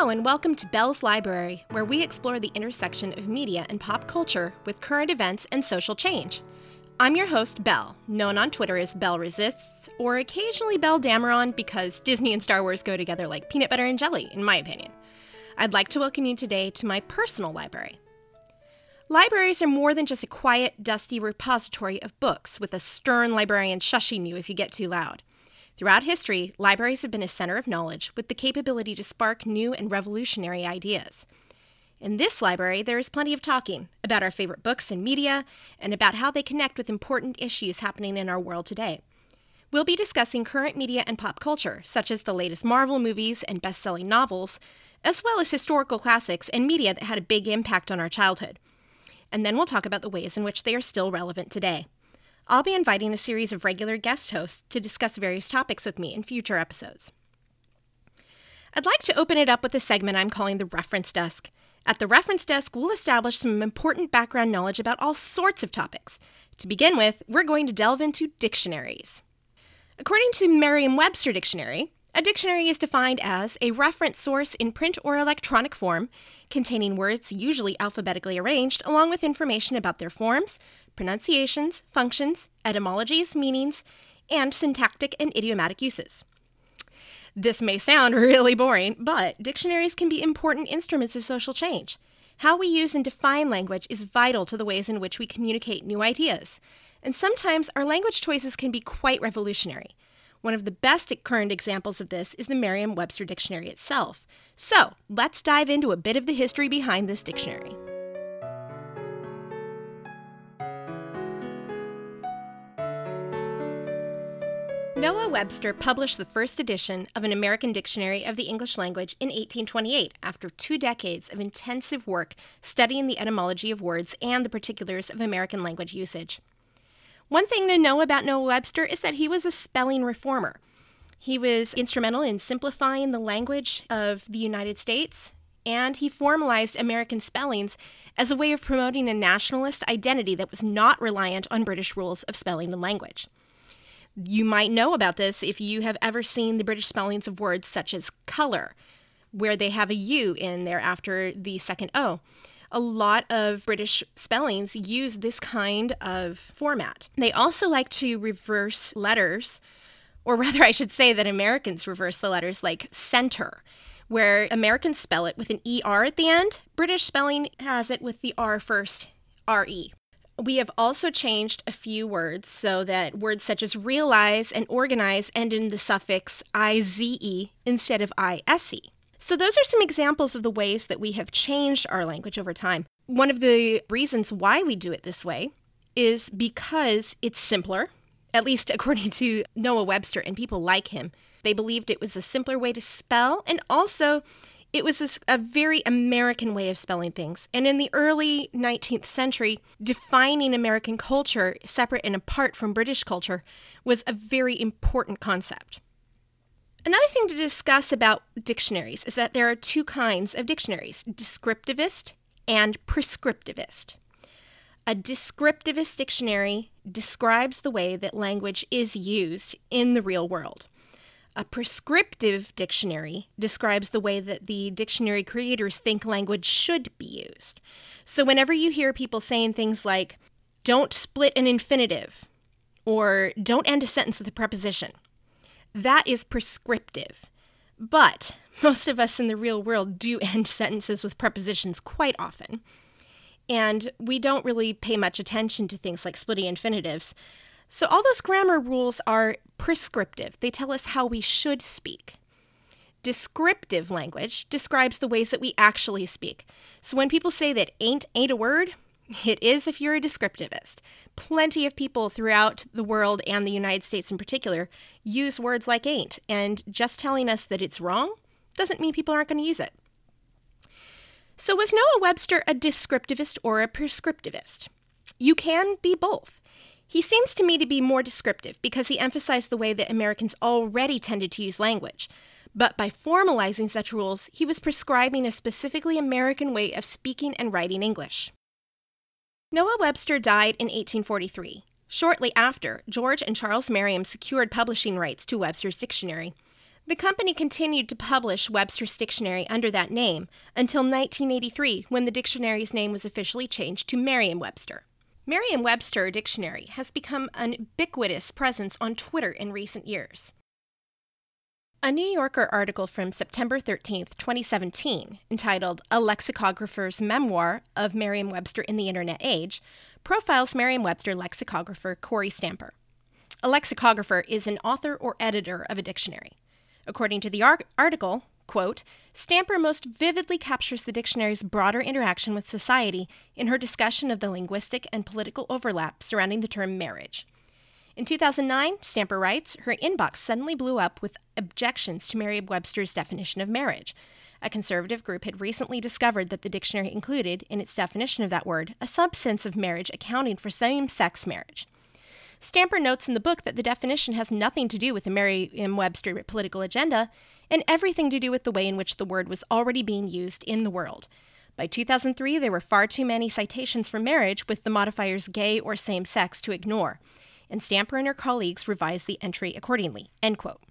Hello, and welcome to Bell's Library, where we explore the intersection of media and pop culture with current events and social change. I'm your host, Bell, known on Twitter as Bell Resists, or occasionally Bell Dameron because Disney and Star Wars go together like peanut butter and jelly, in my opinion. I'd like to welcome you today to my personal library. Libraries are more than just a quiet, dusty repository of books with a stern librarian shushing you if you get too loud. Throughout history, libraries have been a center of knowledge with the capability to spark new and revolutionary ideas. In this library, there is plenty of talking about our favorite books and media and about how they connect with important issues happening in our world today. We'll be discussing current media and pop culture, such as the latest Marvel movies and best selling novels, as well as historical classics and media that had a big impact on our childhood and then we'll talk about the ways in which they are still relevant today. I'll be inviting a series of regular guest hosts to discuss various topics with me in future episodes. I'd like to open it up with a segment I'm calling the Reference Desk. At the Reference Desk, we'll establish some important background knowledge about all sorts of topics. To begin with, we're going to delve into dictionaries. According to Merriam Webster Dictionary, a dictionary is defined as a reference source in print or electronic form containing words usually alphabetically arranged along with information about their forms, pronunciations, functions, etymologies, meanings, and syntactic and idiomatic uses. This may sound really boring, but dictionaries can be important instruments of social change. How we use and define language is vital to the ways in which we communicate new ideas. And sometimes our language choices can be quite revolutionary. One of the best current examples of this is the Merriam Webster Dictionary itself. So let's dive into a bit of the history behind this dictionary. Noah Webster published the first edition of an American Dictionary of the English Language in 1828 after two decades of intensive work studying the etymology of words and the particulars of American language usage. One thing to know about Noah Webster is that he was a spelling reformer. He was instrumental in simplifying the language of the United States, and he formalized American spellings as a way of promoting a nationalist identity that was not reliant on British rules of spelling and language. You might know about this if you have ever seen the British spellings of words such as color, where they have a U in there after the second O a lot of British spellings use this kind of format. They also like to reverse letters, or rather, I should say that Americans reverse the letters like center, where Americans spell it with an ER at the end. British spelling has it with the R first, RE. We have also changed a few words so that words such as realize and organize end in the suffix IZE instead of ISE. So, those are some examples of the ways that we have changed our language over time. One of the reasons why we do it this way is because it's simpler, at least according to Noah Webster and people like him. They believed it was a simpler way to spell, and also it was a, a, very American way of spelling things. And in the early 19th century, defining American culture separate and apart from British culture was a very important concept. Another thing to discuss about dictionaries is that there are two kinds of dictionaries descriptivist and prescriptivist. A descriptivist dictionary describes the way that language is used in the real world. A prescriptive dictionary describes the way that the dictionary creators think language should be used. So, whenever you hear people saying things like, don't split an infinitive, or don't end a sentence with a preposition, that is prescriptive. But most of us in the real world do end sentences with prepositions quite often. And we don't really pay much attention to things like splitting infinitives. So all those grammar rules are prescriptive. They tell us how we should speak. Descriptive language describes the ways that we actually speak. So when people say that ain't ain't a word, it is if you're a descriptivist. Plenty of people throughout the world and the United States in particular use words like ain't, and just telling us that it's wrong doesn't mean people aren't going to use it. So, was Noah Webster a descriptivist or a prescriptivist? You can be both. He seems to me to be more descriptive because he emphasized the way that Americans already tended to use language. But by formalizing such rules, he was prescribing a specifically American way of speaking and writing English. Noah Webster died in 1843. Shortly after, George and Charles Merriam secured publishing rights to Webster's dictionary. The company continued to publish Webster's Dictionary under that name until 1983 when the dictionary's name was officially changed to Merriam Webster. Merriam Webster Dictionary has become an ubiquitous presence on Twitter in recent years. A New Yorker article from September 13, 2017, entitled A Lexicographer's Memoir of Merriam Webster in the Internet Age, profiles Merriam Webster lexicographer Kory Stamper. A lexicographer is an author or editor of a dictionary. According to the ar- article, quote, Stamper most vividly captures the dictionary's broader interaction with society in her discussion of the linguistic and political overlap surrounding the term marriage. In 2009, Stamper writes, her inbox suddenly blew up with objections to Merriam Webster's definition of marriage. A conservative group had recently discovered that the dictionary included, in its definition of that word, a subsense of marriage accounting for same sex marriage. Stamper notes in the book that the definition has nothing to do with the Merriam Webster political agenda and everything to do with the way in which the word was already being used in the world. By 2003, there were far too many citations for marriage with the modifiers gay or same sex to ignore, and Stamper and her colleagues revised the entry accordingly. End quote.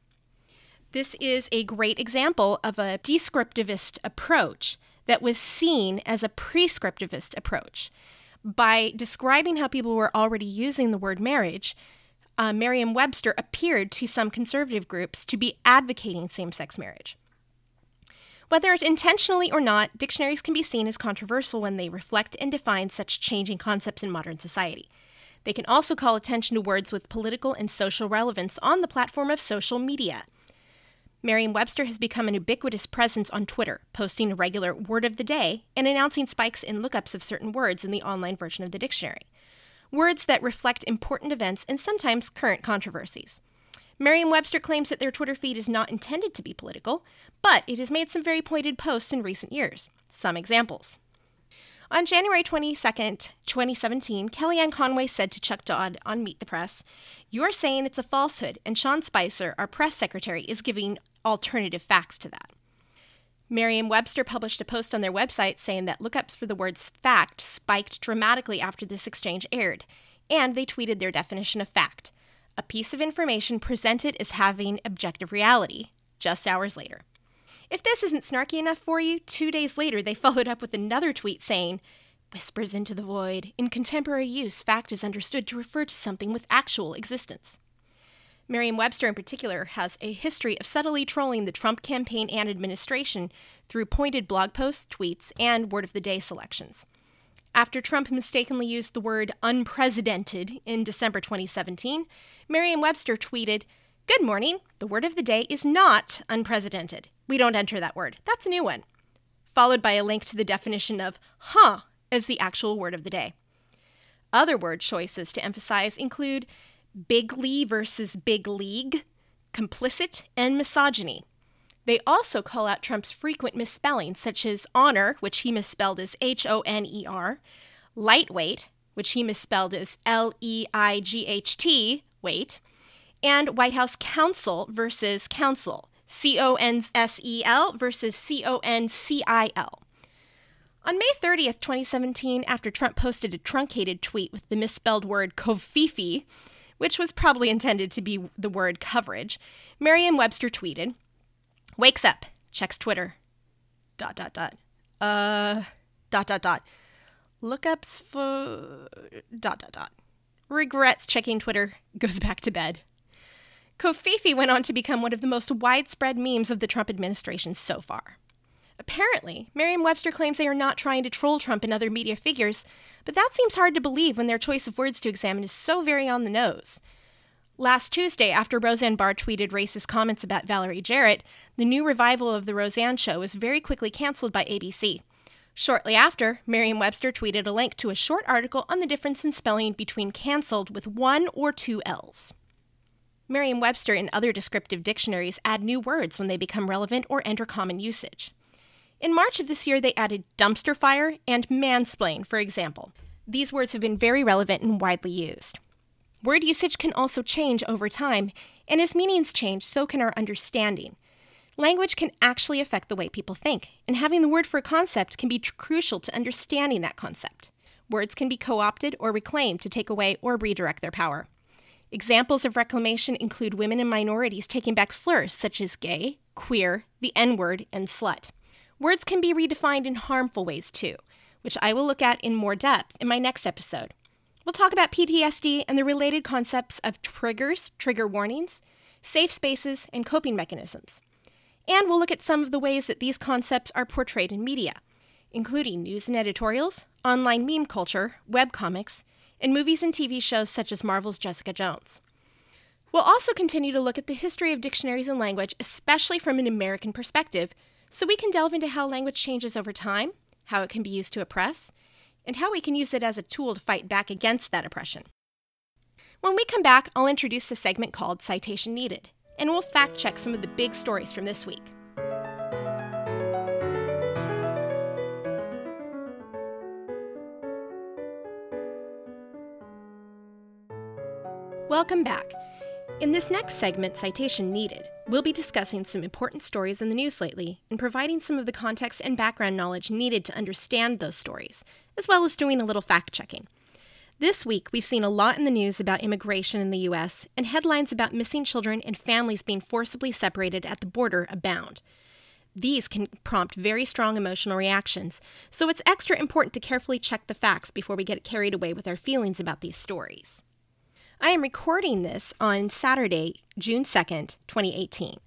This is a great example of a descriptivist approach that was seen as a prescriptivist approach by describing how people were already using the word marriage, uh, Merriam Webster appeared to some conservative groups to be advocating same sex marriage. Whether it's intentionally or not, dictionaries can be seen as controversial when they reflect and define such changing concepts in modern society. They can also call attention to words with political and social relevance on the platform of social media. Merriam Webster has become an ubiquitous presence on Twitter, posting a regular word of the day and announcing spikes in lookups of certain words in the online version of the dictionary. Words that reflect important events and sometimes current controversies. Merriam Webster claims that their Twitter feed is not intended to be political, but it has made some very pointed posts in recent years. Some examples. On January 22, 2017, Kellyanne Conway said to Chuck Todd on Meet the Press, You're saying it's a falsehood, and Sean Spicer, our press secretary, is giving alternative facts to that. Merriam Webster published a post on their website saying that lookups for the words fact spiked dramatically after this exchange aired, and they tweeted their definition of fact a piece of information presented as having objective reality, just hours later. If this isn't snarky enough for you, two days later they followed up with another tweet saying, Whispers into the void. In contemporary use, fact is understood to refer to something with actual existence. Merriam Webster, in particular, has a history of subtly trolling the Trump campaign and administration through pointed blog posts, tweets, and word of the day selections. After Trump mistakenly used the word unprecedented in December 2017, Merriam Webster tweeted, Good morning. The word of the day is not unprecedented. We don't enter that word. That's a new one. Followed by a link to the definition of huh as the actual word of the day. Other word choices to emphasize include bigly versus big league, complicit, and misogyny. They also call out Trump's frequent misspellings, such as honor, which he misspelled as H O N E R, lightweight, which he misspelled as L E I G H T, weight, and White House counsel versus council, C O N S E L versus C O N C I L. On May 30th, 2017, after Trump posted a truncated tweet with the misspelled word covfefe, which was probably intended to be the word coverage, Merriam Webster tweeted, Wakes up, checks Twitter. Dot, dot, dot. Uh, dot, dot, dot. Lookups for. dot, dot, dot. Regrets checking Twitter, goes back to bed. Covfefe went on to become one of the most widespread memes of the Trump administration so far. Apparently, Merriam Webster claims they are not trying to troll Trump and other media figures, but that seems hard to believe when their choice of words to examine is so very on the nose. Last Tuesday, after Roseanne Barr tweeted racist comments about Valerie Jarrett, the new revival of The Roseanne Show was very quickly canceled by ABC. Shortly after, Merriam Webster tweeted a link to a short article on the difference in spelling between canceled with one or two L's. Merriam Webster and other descriptive dictionaries add new words when they become relevant or enter common usage. In March of this year, they added dumpster fire and mansplain, for example. These words have been very relevant and widely used. Word usage can also change over time, and as meanings change, so can our understanding. Language can actually affect the way people think, and having the word for a concept can be tr- crucial to understanding that concept. Words can be co opted or reclaimed to take away or redirect their power. Examples of reclamation include women and minorities taking back slurs such as gay, queer, the N word, and slut. Words can be redefined in harmful ways too, which I will look at in more depth in my next episode. We'll talk about PTSD and the related concepts of triggers, trigger warnings, safe spaces, and coping mechanisms. And we'll look at some of the ways that these concepts are portrayed in media, including news and editorials, online meme culture, webcomics, and movies and TV shows such as Marvel's Jessica Jones. We'll also continue to look at the history of dictionaries and language, especially from an American perspective, so we can delve into how language changes over time, how it can be used to oppress, and how we can use it as a tool to fight back against that oppression. When we come back, I'll introduce the segment called Citation Needed, and we'll fact check some of the big stories from this week. Welcome back. In this next segment, Citation Needed, we'll be discussing some important stories in the news lately and providing some of the context and background knowledge needed to understand those stories, as well as doing a little fact checking. This week, we've seen a lot in the news about immigration in the U.S., and headlines about missing children and families being forcibly separated at the border abound. These can prompt very strong emotional reactions, so it's extra important to carefully check the facts before we get carried away with our feelings about these stories. I am recording this on Saturday, June 2nd, 2018.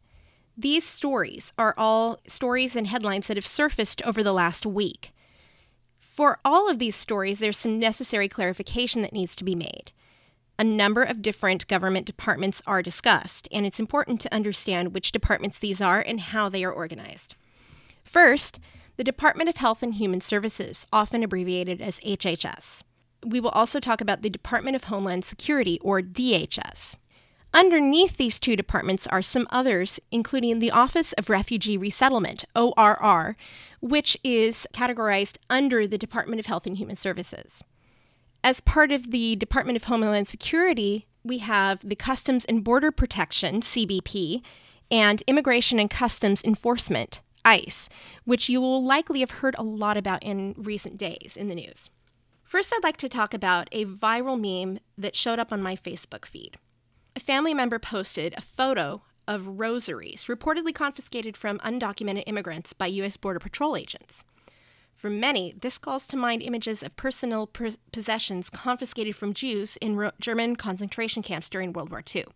These stories are all stories and headlines that have surfaced over the last week. For all of these stories, there's some necessary clarification that needs to be made. A number of different government departments are discussed, and it's important to understand which departments these are and how they are organized. First, the Department of Health and Human Services, often abbreviated as HHS we will also talk about the Department of Homeland Security, or DHS. Underneath these two departments are some others, including the Office of Refugee Resettlement, ORR, which is categorized under the Department of Health and Human Services. As part of the Department of Homeland Security, we have the Customs and Border Protection, CBP, and Immigration and Customs Enforcement, ICE, which you will likely have heard a lot about in recent days in the news. First, I'd like to talk about a viral meme that showed up on my Facebook feed. A family member posted a photo of rosaries reportedly confiscated from undocumented immigrants by U.S. Border Patrol agents. For many, this calls to mind images of personal possessions confiscated from Jews in Ro- German concentration camps during World War II.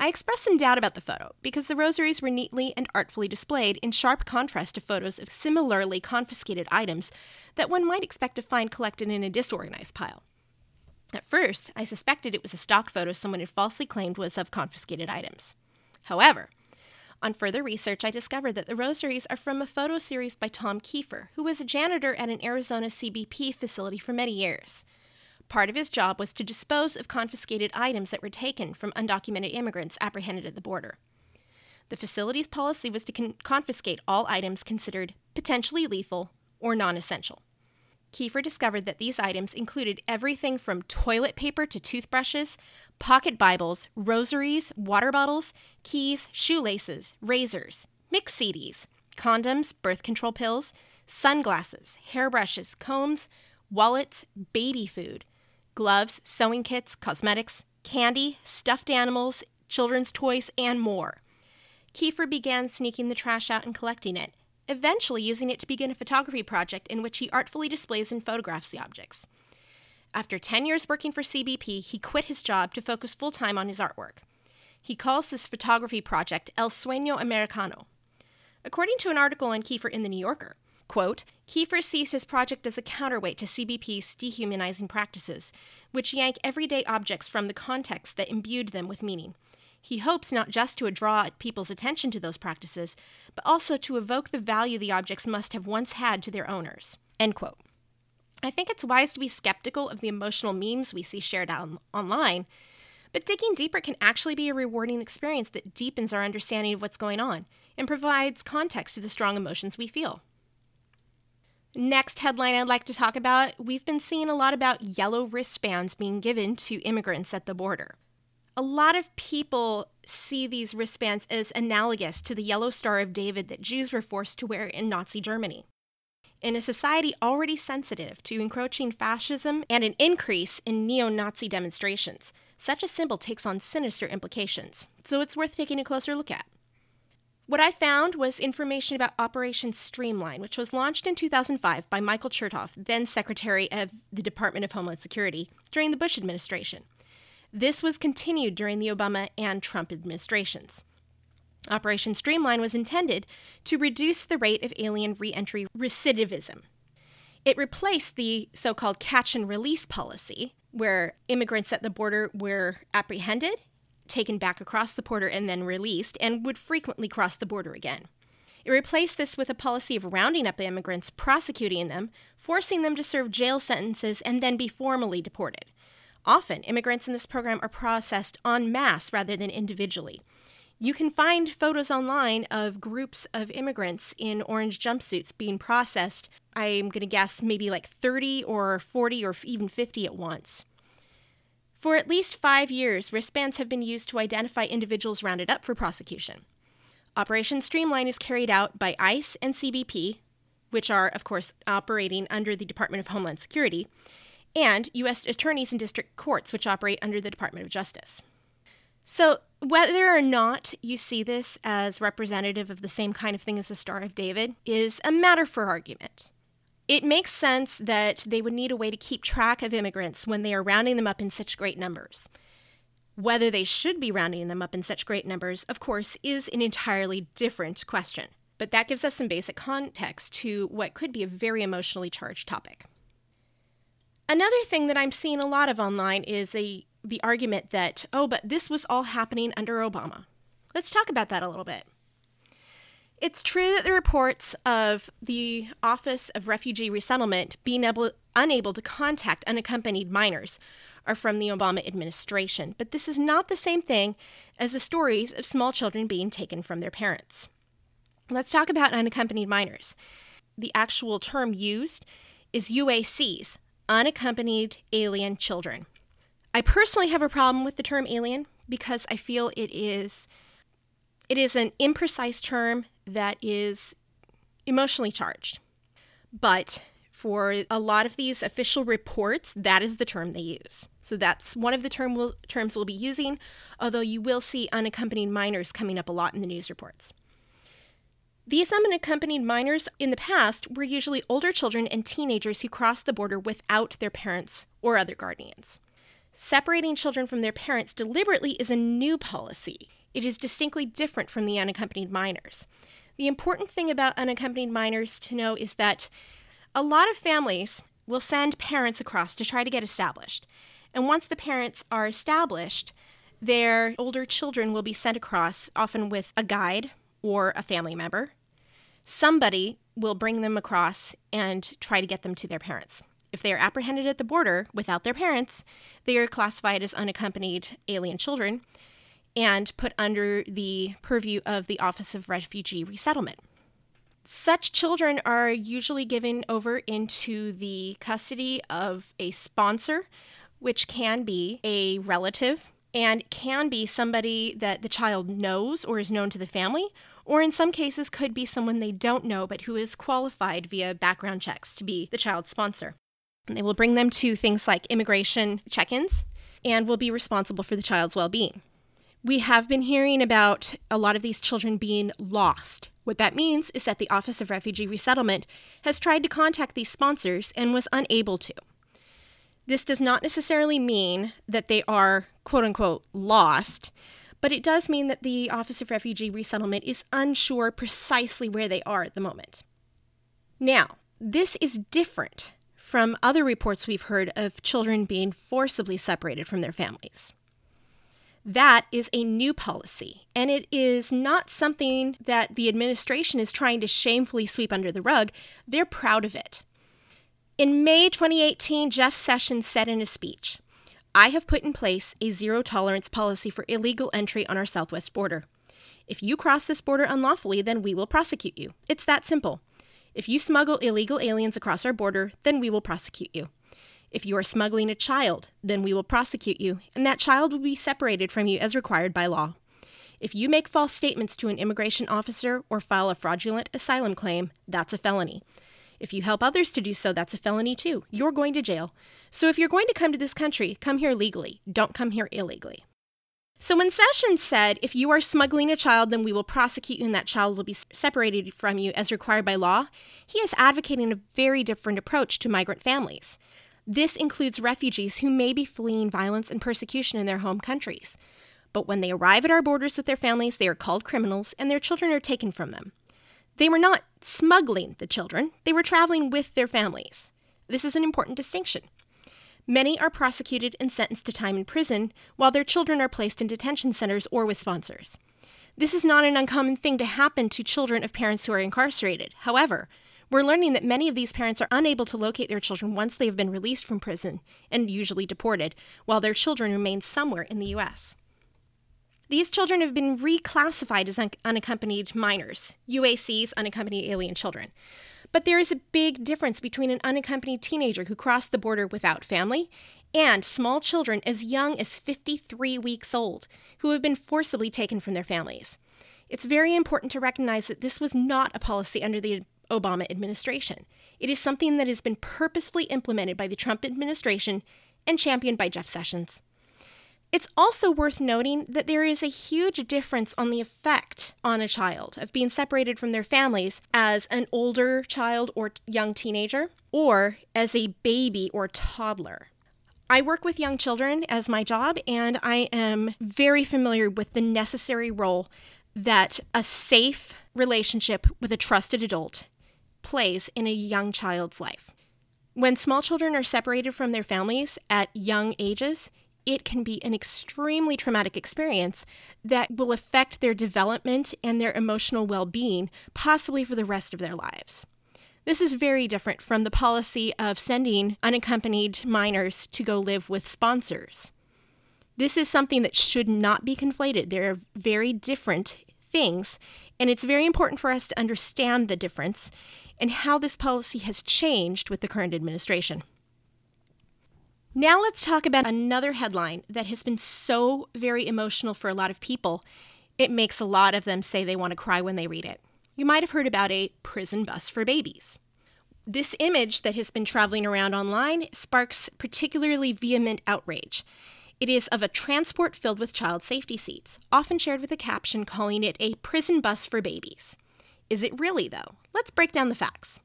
I expressed some doubt about the photo because the rosaries were neatly and artfully displayed in sharp contrast to photos of similarly confiscated items that one might expect to find collected in a disorganized pile. At first, I suspected it was a stock photo someone had falsely claimed was of confiscated items. However, on further research, I discovered that the rosaries are from a photo series by Tom Kiefer, who was a janitor at an Arizona CBP facility for many years. Part of his job was to dispose of confiscated items that were taken from undocumented immigrants apprehended at the border. The facility's policy was to con- confiscate all items considered potentially lethal or non essential. Kiefer discovered that these items included everything from toilet paper to toothbrushes, pocket Bibles, rosaries, water bottles, keys, shoelaces, razors, mix CDs, condoms, birth control pills, sunglasses, hairbrushes, combs, wallets, baby food, gloves, sewing kits, cosmetics, candy, stuffed animals, children's toys, and more. Kiefer began sneaking the trash out and collecting it, eventually using it to begin a photography project in which he artfully displays and photographs the objects. After 10 years working for CBP, he quit his job to focus full time on his artwork. He calls this photography project El Sueño Americano. According to an article on Kiefer in The New Yorker, Quote, Kiefer sees his project as a counterweight to CBP's dehumanizing practices, which yank everyday objects from the context that imbued them with meaning. He hopes not just to draw people's attention to those practices, but also to evoke the value the objects must have once had to their owners. End quote. I think it's wise to be skeptical of the emotional memes we see shared on- online, but digging deeper can actually be a rewarding experience that deepens our understanding of what's going on and provides context to the strong emotions we feel. Next headline I'd like to talk about we've been seeing a lot about yellow wristbands being given to immigrants at the border. A lot of people see these wristbands as analogous to the yellow Star of David that Jews were forced to wear in Nazi Germany. In a society already sensitive to encroaching fascism and an increase in neo Nazi demonstrations, such a symbol takes on sinister implications, so it's worth taking a closer look at. What I found was information about Operation Streamline, which was launched in 2005 by Michael Chertoff, then Secretary of the Department of Homeland Security, during the Bush administration. This was continued during the Obama and Trump administrations. Operation Streamline was intended to reduce the rate of alien reentry recidivism. It replaced the so called catch and release policy, where immigrants at the border were apprehended, taken back across the border, and then released, and would frequently cross the border again. It replaced this with a policy of rounding up immigrants, prosecuting them, forcing them to serve jail sentences, and then be formally deported. Often, immigrants in this program are processed en masse rather than individually. You can find photos online of groups of immigrants in orange jumpsuits being processed. I'm going to guess maybe like 30 or 40 or even 50 at once. For at least five years, wristbands have been used to identify individuals rounded up for prosecution. Operation Streamline is carried out by ICE and CBP, which are, of course, operating under the Department of Homeland Security, and U.S. attorneys and district courts, which operate under the Department of Justice. So, whether or not you see this as representative of the same kind of thing as the Star of David is a matter for argument. It makes sense that they would need a way to keep track of immigrants when they are rounding them up in such great numbers. Whether they should be rounding them up in such great numbers, of course, is an entirely different question. But that gives us some basic context to what could be a very emotionally charged topic. Another thing that I'm seeing a lot of online is a the argument that, oh, but this was all happening under Obama. Let's talk about that a little bit. It's true that the reports of the Office of Refugee Resettlement being able, unable to contact unaccompanied minors are from the Obama administration, but this is not the same thing as the stories of small children being taken from their parents. Let's talk about unaccompanied minors. The actual term used is UACs, unaccompanied alien children. I personally have a problem with the term alien because I feel it is it is an imprecise term that is emotionally charged. But for a lot of these official reports, that is the term they use. So that's one of the term we'll, terms we'll be using, although you will see unaccompanied minors coming up a lot in the news reports. These unaccompanied minors in the past were usually older children and teenagers who crossed the border without their parents or other guardians. Separating children from their parents deliberately is a new policy. It is distinctly different from the unaccompanied minors. The important thing about unaccompanied minors to know is that a lot of families will send parents across to try to get established. And once the parents are established, their older children will be sent across, often with a guide or a family member. Somebody will bring them across and try to get them to their parents. If they are apprehended at the border without their parents, they are classified as unaccompanied alien children and put under the purview of the Office of Refugee Resettlement. Such children are usually given over into the custody of a sponsor, which can be a relative and can be somebody that the child knows or is known to the family, or in some cases could be someone they don't know but who is qualified via background checks to be the child's sponsor. They will bring them to things like immigration check ins and will be responsible for the child's well being. We have been hearing about a lot of these children being lost. What that means is that the Office of Refugee Resettlement has tried to contact these sponsors and was unable to. This does not necessarily mean that they are quote unquote lost, but it does mean that the Office of Refugee Resettlement is unsure precisely where they are at the moment. Now, this is different from other reports we've heard of children being forcibly separated from their families. That is a new policy, and it is not something that the administration is trying to shamefully sweep under the rug. They're proud of it. In May 2018, Jeff Sessions said in a speech, I have put in place a zero tolerance policy for illegal entry on our southwest border. If you cross this border unlawfully, then we will prosecute you. It's that simple. If you smuggle illegal aliens across our border, then we will prosecute you. If you are smuggling a child, then we will prosecute you, and that child will be separated from you as required by law. If you make false statements to an immigration officer or file a fraudulent asylum claim, that's a felony. If you help others to do so, that's a felony too. You're going to jail. So if you're going to come to this country, come here legally. Don't come here illegally. So when Sessions said, if you are smuggling a child, then we will prosecute you and that child will be separated from you as required by law, he is advocating a very different approach to migrant families. This includes refugees who may be fleeing violence and persecution in their home countries. But when they arrive at our borders with their families, they are called criminals and their children are taken from them. They were not smuggling the children, they were traveling with their families. This is an important distinction. Many are prosecuted and sentenced to time in prison, while their children are placed in detention centers or with sponsors. This is not an uncommon thing to happen to children of parents who are incarcerated. However, we're learning that many of these parents are unable to locate their children once they have been released from prison and usually deported, while their children remain somewhere in the U.S. These children have been reclassified as un- unaccompanied minors, UACs, unaccompanied alien children. But there is a big difference between an unaccompanied teenager who crossed the border without family and small children as young as 53 weeks old who have been forcibly taken from their families. It's very important to recognize that this was not a policy under the Obama administration. It is something that has been purposefully implemented by the Trump administration and championed by Jeff Sessions. It's also worth noting that there is a huge difference on the effect on a child of being separated from their families as an older child or young teenager or as a baby or toddler. I work with young children as my job, and I am very familiar with the necessary role that a safe relationship with a trusted adult plays in a young child's life. When small children are separated from their families at young ages, it can be an extremely traumatic experience that will affect their development and their emotional well being, possibly for the rest of their lives. This is very different from the policy of sending unaccompanied minors to go live with sponsors. This is something that should not be conflated. There are very different things, and it's very important for us to understand the difference and how this policy has changed with the current administration. Now let's talk about another headline that has been so very emotional for a lot of people. It makes a lot of them say they want to cry when they read it. You might have heard about a prison bus for babies. This image that has been traveling around online sparks particularly vehement outrage. It is of a transport filled with child safety seats, often shared with a caption calling it a prison bus for babies. Is it really, though? Let's break down the facts.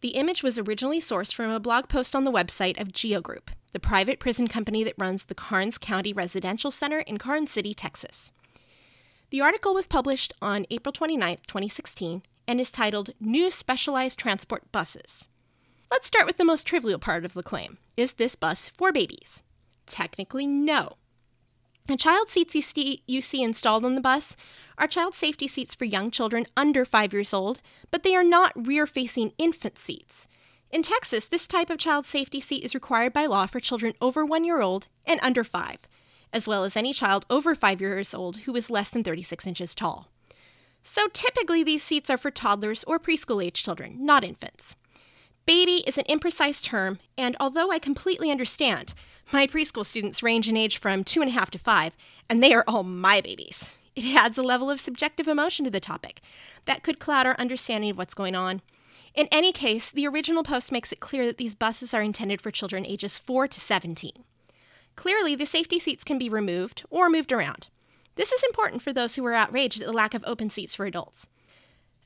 The image was originally sourced from a blog post on the website of GEO Group, the private prison company that runs the Karnes County Residential Center in Karnes City, Texas. The article was published on April 29, 2016, and is titled New Specialized Transport Buses. Let's start with the most trivial part of the claim. Is this bus for babies? Technically, no. The child seats you see installed on the bus are child safety seats for young children under five years old, but they are not rear facing infant seats. In Texas, this type of child safety seat is required by law for children over one year old and under five, as well as any child over five years old who is less than 36 inches tall. So typically, these seats are for toddlers or preschool age children, not infants. Baby is an imprecise term, and although I completely understand, my preschool students range in age from two and a half to five, and they are all my babies. It adds a level of subjective emotion to the topic that could cloud our understanding of what's going on. In any case, the original post makes it clear that these buses are intended for children ages 4 to 17. Clearly, the safety seats can be removed or moved around. This is important for those who are outraged at the lack of open seats for adults.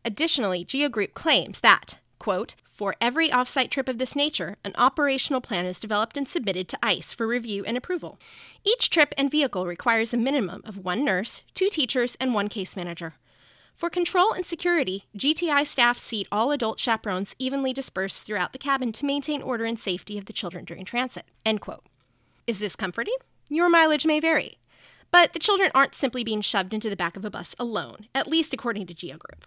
Additionally, GEO Group claims that, quote, for every offsite trip of this nature, an operational plan is developed and submitted to ICE for review and approval. Each trip and vehicle requires a minimum of one nurse, two teachers, and one case manager. For control and security, GTI staff seat all adult chaperones evenly dispersed throughout the cabin to maintain order and safety of the children during transit. End quote. Is this comforting? Your mileage may vary. But the children aren't simply being shoved into the back of a bus alone, at least according to GEO Group.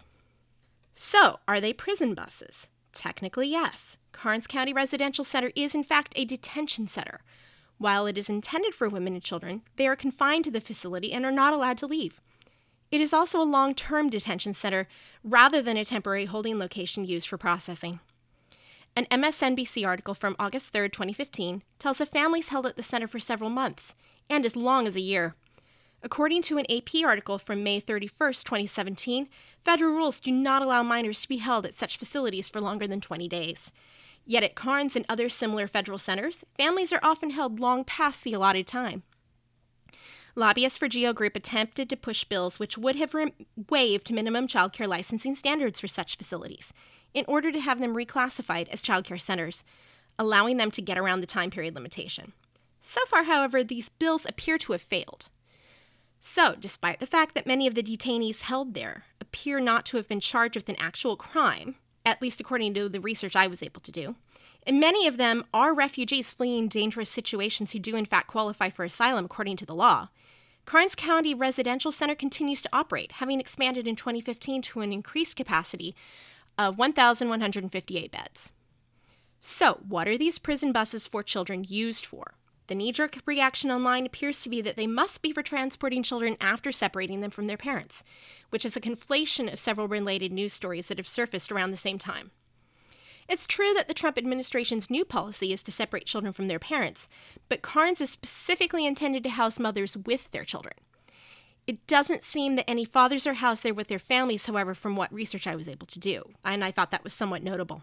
So, are they prison buses? Technically, yes. Karnes County Residential Center is, in fact, a detention center. While it is intended for women and children, they are confined to the facility and are not allowed to leave. It is also a long term detention center rather than a temporary holding location used for processing. An MSNBC article from August 3, 2015, tells of families held at the center for several months and as long as a year. According to an AP article from May 31, 2017, federal rules do not allow minors to be held at such facilities for longer than 20 days. Yet at Karnes and other similar federal centers, families are often held long past the allotted time. Lobbyists for GEO Group attempted to push bills which would have re- waived minimum childcare licensing standards for such facilities in order to have them reclassified as childcare centers, allowing them to get around the time period limitation. So far, however, these bills appear to have failed. So, despite the fact that many of the detainees held there appear not to have been charged with an actual crime, at least according to the research I was able to do, and many of them are refugees fleeing dangerous situations who do in fact qualify for asylum according to the law, Karnes County Residential Center continues to operate, having expanded in 2015 to an increased capacity of 1,158 beds. So, what are these prison buses for children used for? The knee jerk reaction online appears to be that they must be for transporting children after separating them from their parents, which is a conflation of several related news stories that have surfaced around the same time. It's true that the Trump administration's new policy is to separate children from their parents, but Karnes is specifically intended to house mothers with their children. It doesn't seem that any fathers are housed there with their families, however, from what research I was able to do, and I thought that was somewhat notable.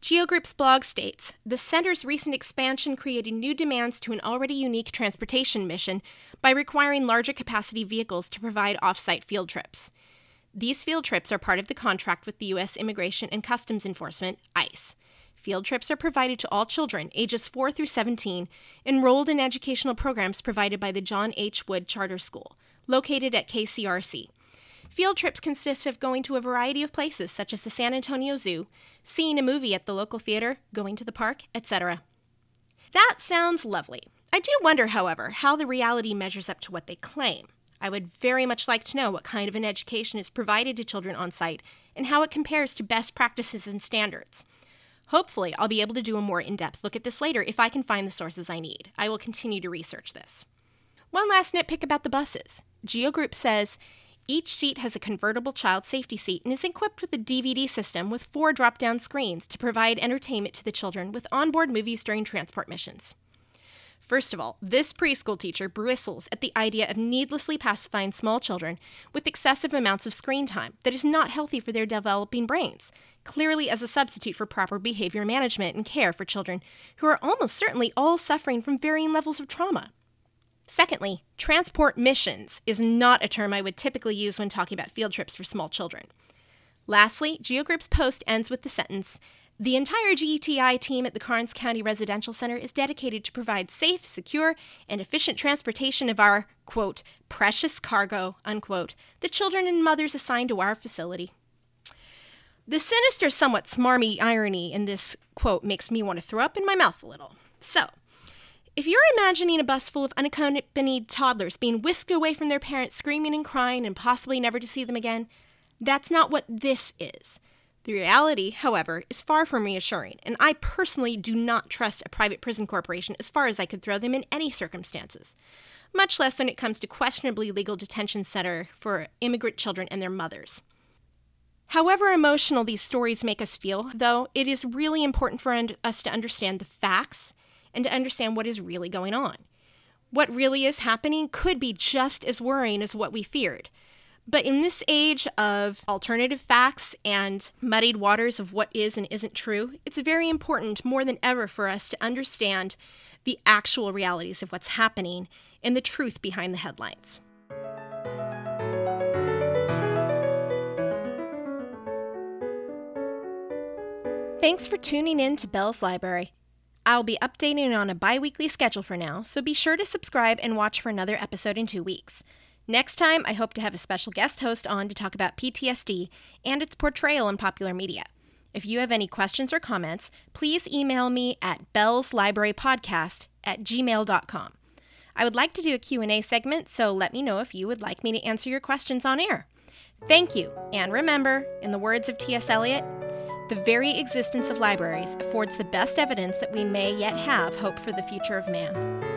GeoGroup's blog states the center's recent expansion created new demands to an already unique transportation mission by requiring larger capacity vehicles to provide off site field trips. These field trips are part of the contract with the U.S. Immigration and Customs Enforcement, ICE. Field trips are provided to all children ages 4 through 17 enrolled in educational programs provided by the John H. Wood Charter School, located at KCRC. Field trips consist of going to a variety of places, such as the San Antonio Zoo, seeing a movie at the local theater, going to the park, etc. That sounds lovely. I do wonder, however, how the reality measures up to what they claim. I would very much like to know what kind of an education is provided to children on site and how it compares to best practices and standards. Hopefully, I'll be able to do a more in depth look at this later if I can find the sources I need. I will continue to research this. One last nitpick about the buses GeoGroup says each seat has a convertible child safety seat and is equipped with a DVD system with four drop down screens to provide entertainment to the children with onboard movies during transport missions. First of all, this preschool teacher bristles at the idea of needlessly pacifying small children with excessive amounts of screen time that is not healthy for their developing brains, clearly as a substitute for proper behavior management and care for children who are almost certainly all suffering from varying levels of trauma. Secondly, transport missions is not a term I would typically use when talking about field trips for small children. Lastly, GeoGroup's post ends with the sentence The entire GETI team at the Karnes County Residential Center is dedicated to provide safe, secure, and efficient transportation of our, quote, precious cargo, unquote, the children and mothers assigned to our facility. The sinister, somewhat smarmy irony in this quote makes me want to throw up in my mouth a little. So, if you're imagining a bus full of unaccompanied toddlers being whisked away from their parents, screaming and crying, and possibly never to see them again, that's not what this is. The reality, however, is far from reassuring, and I personally do not trust a private prison corporation as far as I could throw them in any circumstances, much less when it comes to questionably legal detention center for immigrant children and their mothers. However emotional these stories make us feel, though, it is really important for us to understand the facts and to understand what is really going on. What really is happening could be just as worrying as what we feared. But in this age of alternative facts and muddied waters of what is and isn't true, it's very important more than ever for us to understand the actual realities of what's happening and the truth behind the headlines. Thanks for tuning in to Bell's Library. I'll be updating on a bi weekly schedule for now, so be sure to subscribe and watch for another episode in two weeks. Next time, I hope to have a special guest host on to talk about PTSD and its portrayal in popular media. If you have any questions or comments, please email me at bellslibrarypodcast at gmail.com. I would like to do a Q&A segment, so let me know if you would like me to answer your questions on air. Thank you, and remember, in the words of T.S. Eliot, the very existence of libraries affords the best evidence that we may yet have hope for the future of man.